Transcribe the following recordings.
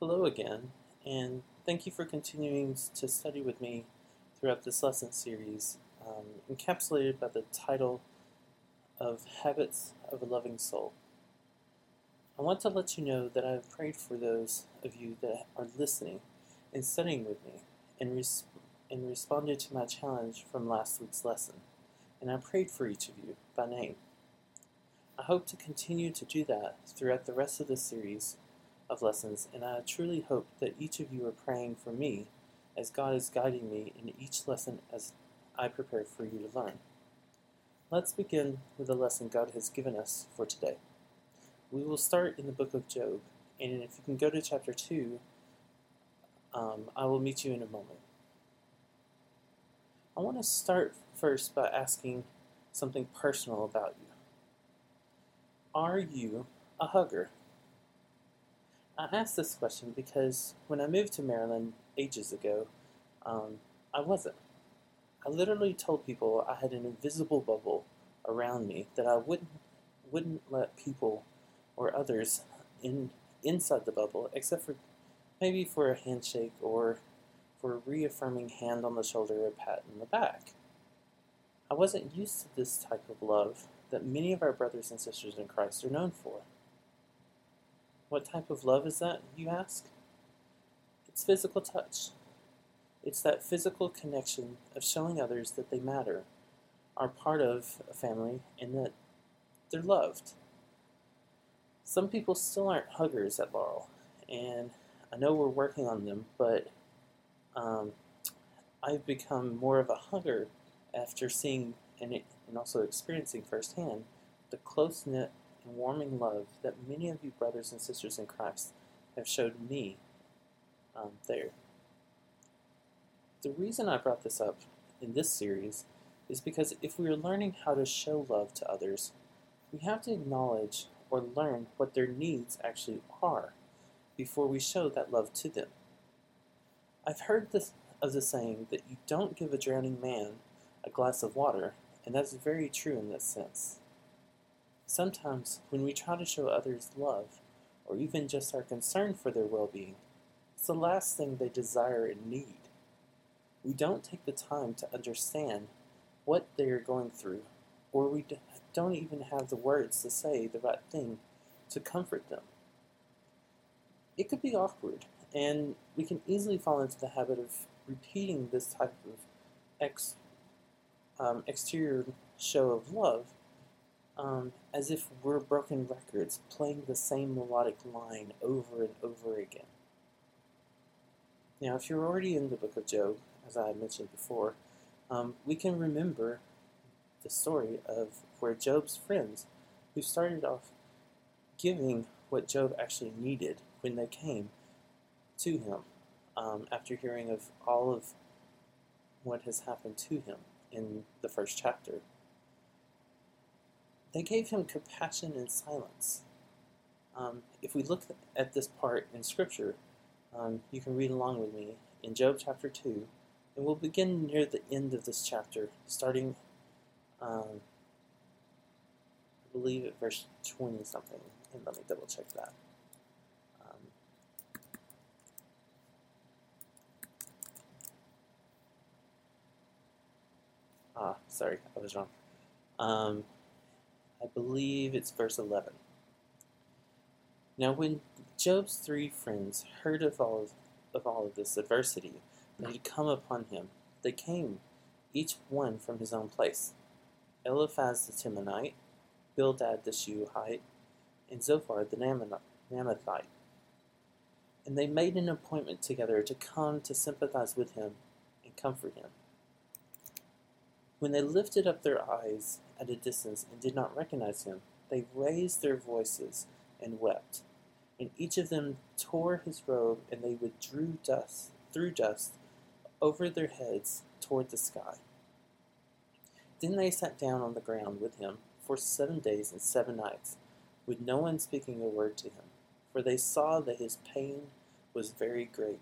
Hello again, and thank you for continuing to study with me throughout this lesson series, um, encapsulated by the title of Habits of a Loving Soul. I want to let you know that I have prayed for those of you that are listening and studying with me and, res- and responded to my challenge from last week's lesson, and I prayed for each of you by name. I hope to continue to do that throughout the rest of the series of lessons, and I truly hope that each of you are praying for me as God is guiding me in each lesson as I prepare for you to learn. Let's begin with the lesson God has given us for today. We will start in the book of Job, and if you can go to chapter 2, um, I will meet you in a moment. I want to start first by asking something personal about you. Are you a hugger? I asked this question because when I moved to Maryland ages ago, um, I wasn't. I literally told people I had an invisible bubble around me that I wouldn't wouldn't let people or others in inside the bubble, except for maybe for a handshake or for a reaffirming hand on the shoulder or a pat in the back. I wasn't used to this type of love that many of our brothers and sisters in Christ are known for. What type of love is that, you ask? It's physical touch. It's that physical connection of showing others that they matter, are part of a family, and that they're loved. Some people still aren't huggers at Laurel, and I know we're working on them, but um, I've become more of a hugger after seeing and, and also experiencing firsthand the close knit warming love that many of you brothers and sisters in Christ have showed me um, there. The reason I brought this up in this series is because if we are learning how to show love to others, we have to acknowledge or learn what their needs actually are before we show that love to them. I've heard this of the saying that you don't give a drowning man a glass of water, and that's very true in this sense. Sometimes, when we try to show others love, or even just our concern for their well being, it's the last thing they desire and need. We don't take the time to understand what they are going through, or we don't even have the words to say the right thing to comfort them. It could be awkward, and we can easily fall into the habit of repeating this type of ex, um, exterior show of love um, as if we're broken records playing the same melodic line over and over again. Now, if you're already in the book of Job, as I mentioned before, um, we can remember the story of where Job's friends, who started off giving what Job actually needed when they came to him um, after hearing of all of what has happened to him in the first chapter. They gave him compassion and silence. Um, if we look at this part in Scripture, um, you can read along with me in Job chapter 2, and we'll begin near the end of this chapter, starting, um, I believe, at verse 20 something. And let me double check that. Um, ah, sorry, I was wrong. I believe it's verse 11. Now, when Job's three friends heard of all of, of all of this adversity that had come upon him, they came, each one from his own place. Eliphaz the Temanite, Bildad the Shuhite, and Zophar the Naamathite. And they made an appointment together to come to sympathize with him and comfort him. When they lifted up their eyes at a distance and did not recognize him, they raised their voices and wept. And each of them tore his robe, and they withdrew dust, threw dust over their heads toward the sky. Then they sat down on the ground with him for seven days and seven nights, with no one speaking a word to him, for they saw that his pain was very great.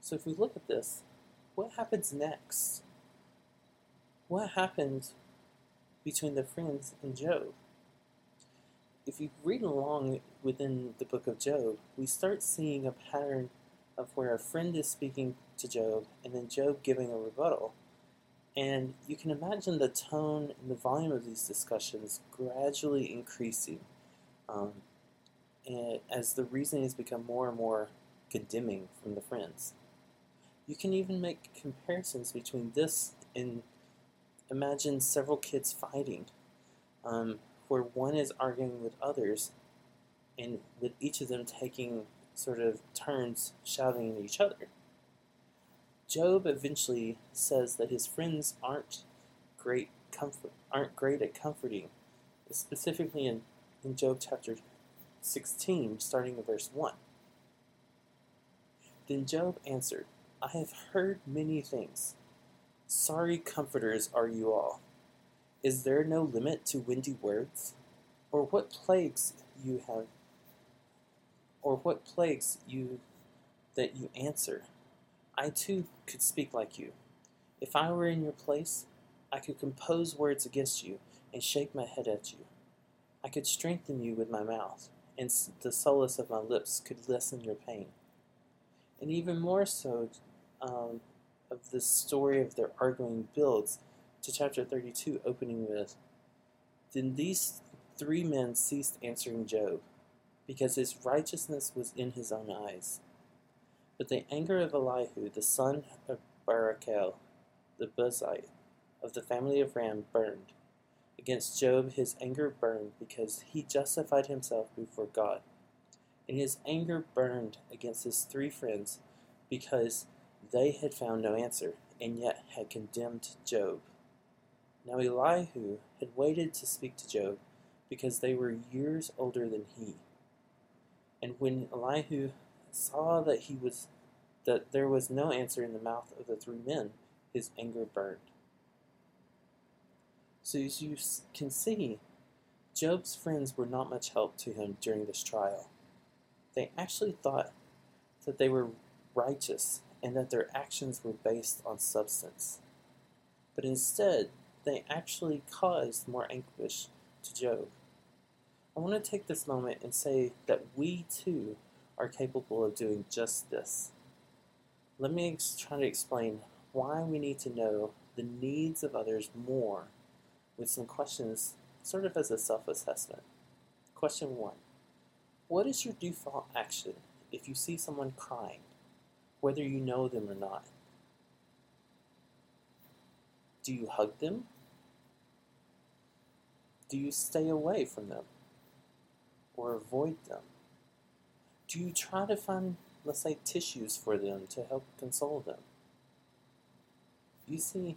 So if we look at this, what happens next? What happened between the friends and Job? if you read along within the book of Job, we start seeing a pattern of where a friend is speaking to Job and then Job giving a rebuttal. And you can imagine the tone and the volume of these discussions gradually increasing um, as the reasoning has become more and more condemning from the friends. You can even make comparisons between this and imagine several kids fighting, um, where one is arguing with others, and with each of them taking sort of turns shouting at each other. Job eventually says that his friends aren't great comfort aren't great at comforting, specifically in, in Job chapter 16, starting in verse 1. Then Job answered, I have heard many things. Sorry comforters are you all. Is there no limit to windy words? Or what plagues you have or what plagues you that you answer? I too could speak like you. If I were in your place, I could compose words against you and shake my head at you. I could strengthen you with my mouth, and the solace of my lips could lessen your pain. And even more so, um, of the story of their arguing builds to chapter 32, opening with Then these three men ceased answering Job, because his righteousness was in his own eyes. But the anger of Elihu, the son of Barachel, the Buzite, of the family of Ram, burned. Against Job his anger burned, because he justified himself before God. And his anger burned against his three friends, because they had found no answer, and yet had condemned Job. Now Elihu had waited to speak to Job, because they were years older than he. And when Elihu saw that he was that there was no answer in the mouth of the three men, his anger burned. So as you can see, Job's friends were not much help to him during this trial. They actually thought that they were righteous and that their actions were based on substance. But instead, they actually caused more anguish to Job. I want to take this moment and say that we too are capable of doing just this. Let me try to explain why we need to know the needs of others more with some questions, sort of as a self assessment. Question one What is your default action if you see someone crying, whether you know them or not? Do you hug them? Do you stay away from them? or avoid them? Do you try to find, let's say, tissues for them to help console them? You see,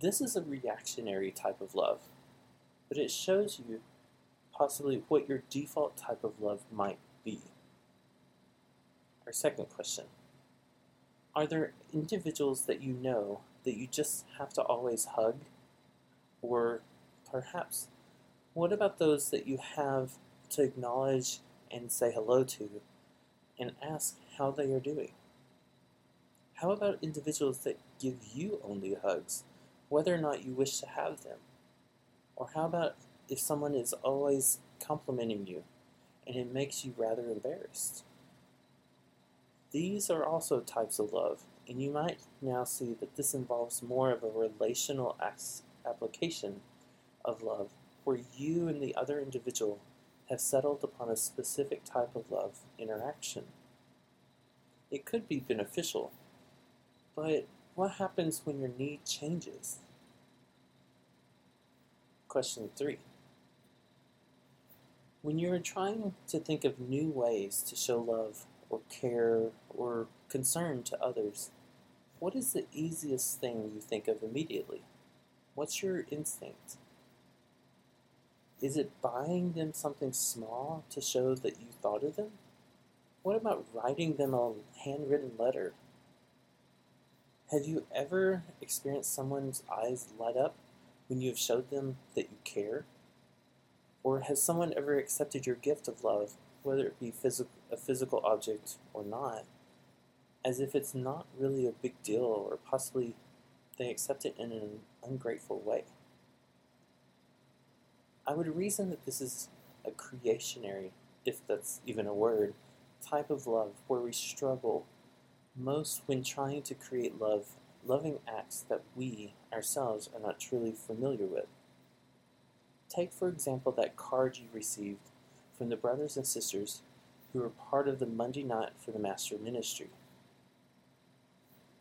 this is a reactionary type of love, but it shows you possibly what your default type of love might be. Our second question Are there individuals that you know that you just have to always hug? Or perhaps, what about those that you have to acknowledge and say hello to and ask how they are doing. How about individuals that give you only hugs, whether or not you wish to have them? Or how about if someone is always complimenting you and it makes you rather embarrassed? These are also types of love, and you might now see that this involves more of a relational application of love where you and the other individual have settled upon a specific type of love interaction. It could be beneficial, but what happens when your need changes? Question three. When you are trying to think of new ways to show love or care or concern to others, what is the easiest thing you think of immediately? What's your instinct? Is it buying them something small to show that you thought of them? What about writing them a handwritten letter? Have you ever experienced someone's eyes light up when you have showed them that you care? Or has someone ever accepted your gift of love, whether it be phys- a physical object or not, as if it's not really a big deal or possibly they accept it in an ungrateful way? I would reason that this is a creationary, if that's even a word, type of love where we struggle most when trying to create love, loving acts that we ourselves are not truly familiar with. Take, for example, that card you received from the brothers and sisters who are part of the Monday night for the Master Ministry.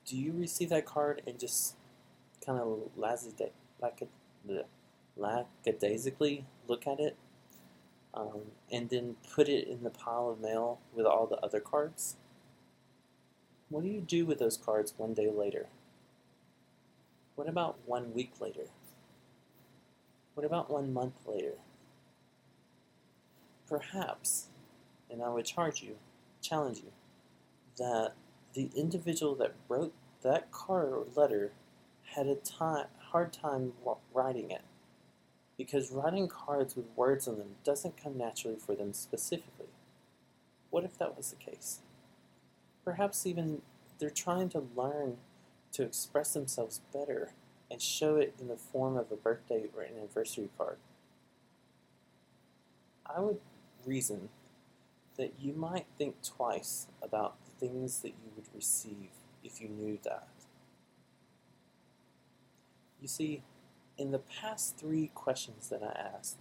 Do you receive that card and just kind of lackadaisically look at it um, and then put it in the pile of mail with all the other cards? What do you do with those cards one day later? What about one week later? What about one month later? Perhaps, and I would charge you, challenge you, that the individual that wrote that card or letter had a time, hard time writing it because writing cards with words on them doesn't come naturally for them specifically. What if that was the case? Perhaps even they're trying to learn to express themselves better and show it in the form of a birthday or an anniversary card. I would reason that you might think twice about the things that you would receive if you knew that. You see, in the past three questions that I asked,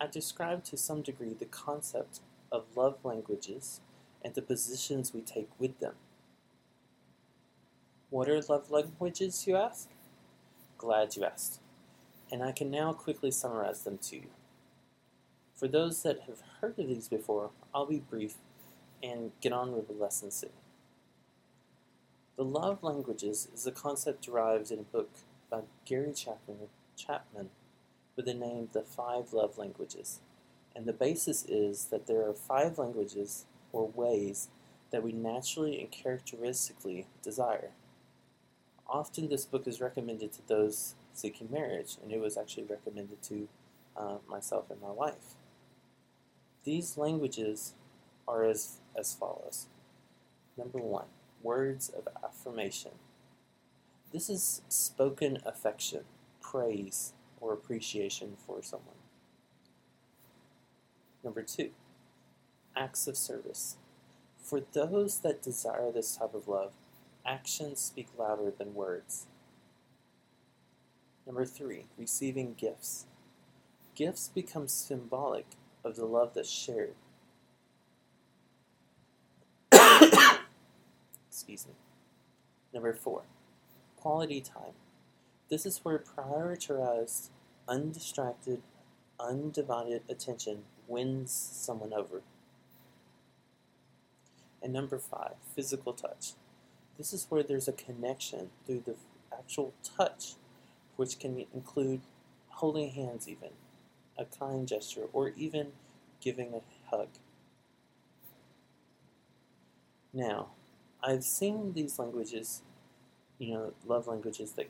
I described to some degree the concept of love languages and the positions we take with them. What are love languages, you ask? Glad you asked. And I can now quickly summarize them to you. For those that have heard of these before, I'll be brief and get on with the lesson soon. The love languages is a concept derived in a book by Gary Chapman, Chapman with the name The Five Love Languages. And the basis is that there are five languages or ways that we naturally and characteristically desire. Often, this book is recommended to those seeking marriage, and it was actually recommended to uh, myself and my wife. These languages are as, as follows Number one, words of affirmation. This is spoken affection, praise, or appreciation for someone. Number two, acts of service. For those that desire this type of love, actions speak louder than words. Number three, receiving gifts. Gifts become symbolic of the love that's shared. Excuse me. Number four, quality time. This is where prioritized, undistracted, undivided attention wins someone over. And number five, physical touch. This is where there's a connection through the actual touch, which can include holding hands, even a kind gesture, or even giving a hug. Now, I've seen these languages, you know, love languages that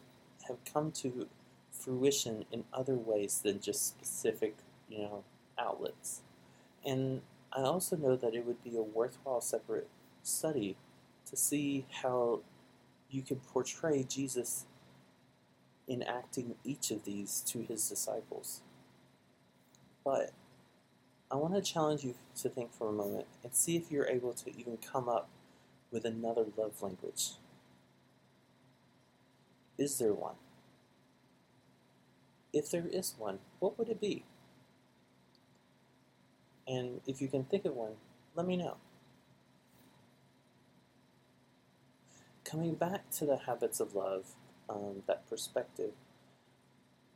have come to fruition in other ways than just specific, you know, outlets. And I also know that it would be a worthwhile separate study to see how you can portray Jesus enacting each of these to his disciples. But I want to challenge you to think for a moment and see if you're able to even come up with another love language. Is there one? If there is one, what would it be? And if you can think of one, let me know. Coming back to the habits of love, um, that perspective,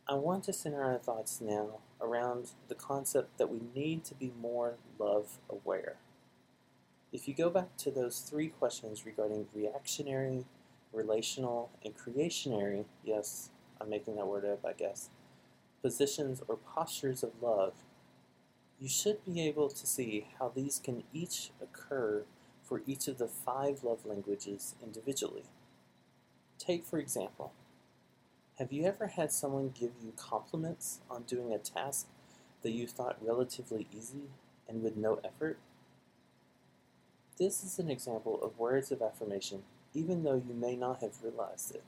I want to center our thoughts now around the concept that we need to be more love aware. If you go back to those three questions regarding reactionary, relational, and creationary, yes, I'm making that word up, I guess, positions or postures of love, you should be able to see how these can each occur for each of the five love languages individually. Take, for example, have you ever had someone give you compliments on doing a task that you thought relatively easy and with no effort? This is an example of words of affirmation, even though you may not have realized it.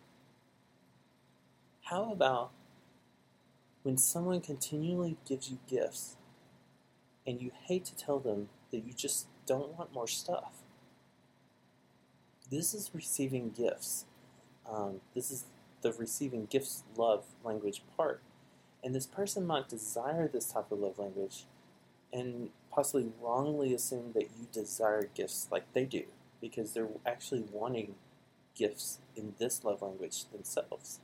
How about when someone continually gives you gifts and you hate to tell them that you just don't want more stuff. This is receiving gifts. Um, this is the receiving gifts love language part. And this person might desire this type of love language and possibly wrongly assume that you desire gifts like they do because they're actually wanting gifts in this love language themselves.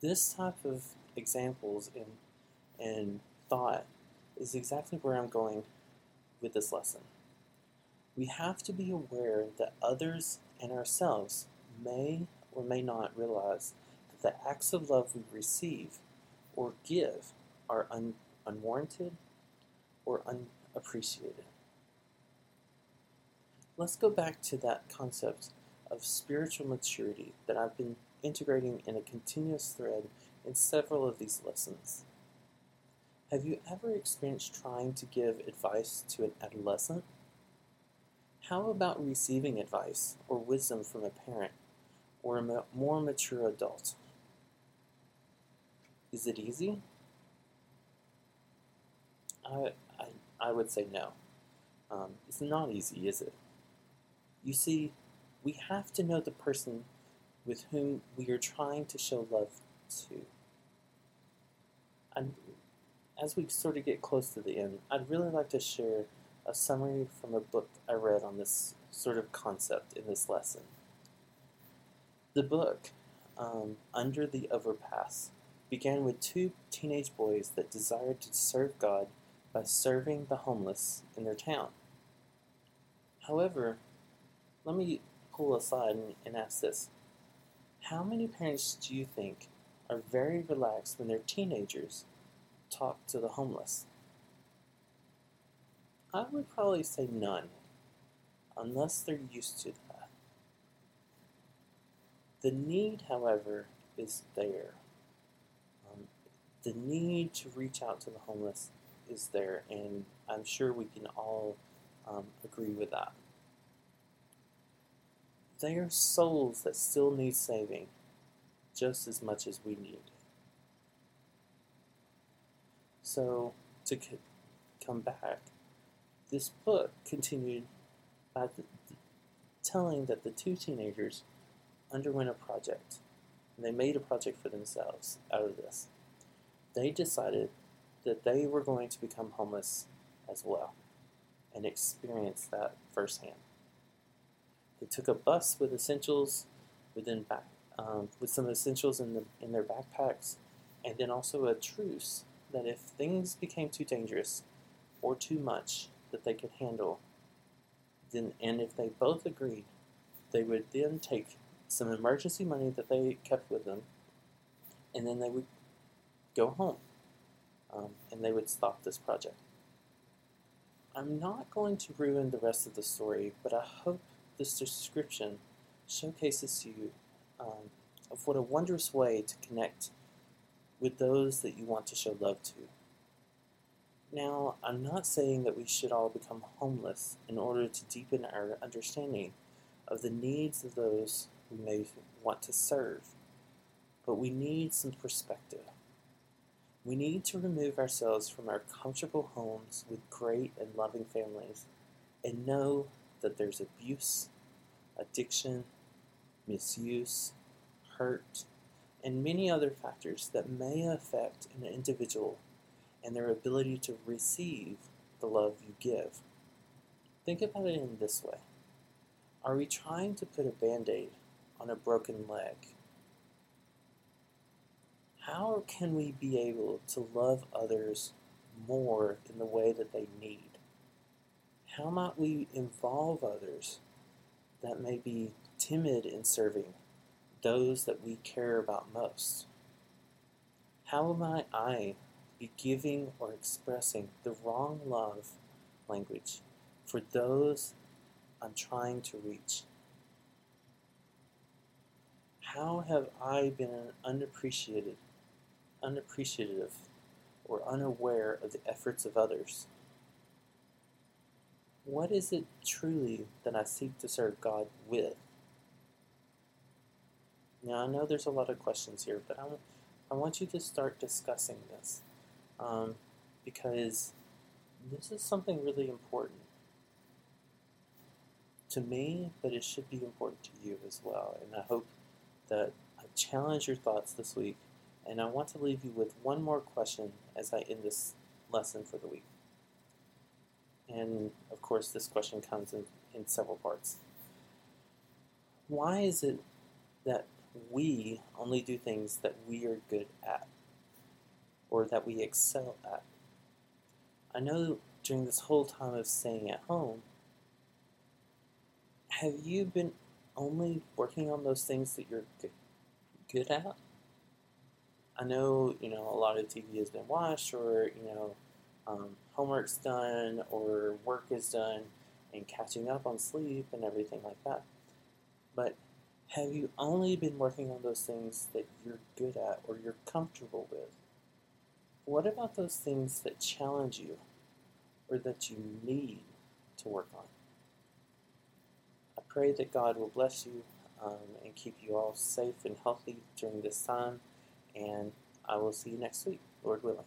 This type of examples and, and thought is exactly where I'm going with this lesson. We have to be aware that others and ourselves may or may not realize that the acts of love we receive or give are un- unwarranted or unappreciated. Let's go back to that concept of spiritual maturity that I've been integrating in a continuous thread in several of these lessons. Have you ever experienced trying to give advice to an adolescent? How about receiving advice or wisdom from a parent or a more mature adult? Is it easy? I, I, I would say no. Um, it's not easy, is it? You see, we have to know the person with whom we are trying to show love to. And as we sort of get close to the end, I'd really like to share a summary from a book I read on this sort of concept in this lesson. The book, um, Under the Overpass, began with two teenage boys that desired to serve God by serving the homeless in their town. However, let me pull aside and, and ask this. How many parents do you think are very relaxed when their teenagers talk to the homeless? I would probably say none, unless they're used to that. The need, however, is there. Um, the need to reach out to the homeless is there, and I'm sure we can all um, agree with that. They are souls that still need saving just as much as we need. So, to come back, this book continued by telling that the two teenagers underwent a project. And they made a project for themselves out of this. They decided that they were going to become homeless as well and experience that firsthand. They took a bus with essentials within back, um, with some essentials in the in their backpacks, and then also a truce that if things became too dangerous or too much that they could handle, then and if they both agreed, they would then take some emergency money that they kept with them, and then they would go home, um, and they would stop this project. I'm not going to ruin the rest of the story, but I hope this description showcases to you um, of what a wondrous way to connect with those that you want to show love to. Now, I'm not saying that we should all become homeless in order to deepen our understanding of the needs of those we may want to serve, but we need some perspective. We need to remove ourselves from our comfortable homes with great and loving families and know that there's abuse, addiction, misuse, hurt, and many other factors that may affect an individual and their ability to receive the love you give. Think about it in this way Are we trying to put a band aid on a broken leg? How can we be able to love others more in the way that they need? How might we involve others that may be timid in serving those that we care about most? How might I be giving or expressing the wrong love language for those I'm trying to reach? How have I been unappreciated, unappreciative, or unaware of the efforts of others? What is it truly that I seek to serve God with? Now, I know there's a lot of questions here, but I, I want you to start discussing this um, because This is something really important to me, but it should be important to you as well. And I hope that I challenge your thoughts this week. And I want to leave you with one more question as I end this lesson for the week. And of course, this question comes in, in several parts. Why is it that we only do things that we are good at or that we excel at? I know during this whole time of staying at home, have you been only working on those things that you're good, at? I know, you know, a lot of TV has been watched or, you know, um, homework's done or work is done and catching up on sleep and everything like that. But have you only been working on those things that you're good at or you're comfortable with? What about those things that challenge you or that you need to work on? Pray that God will bless you um, and keep you all safe and healthy during this time, and I will see you next week, Lord willing.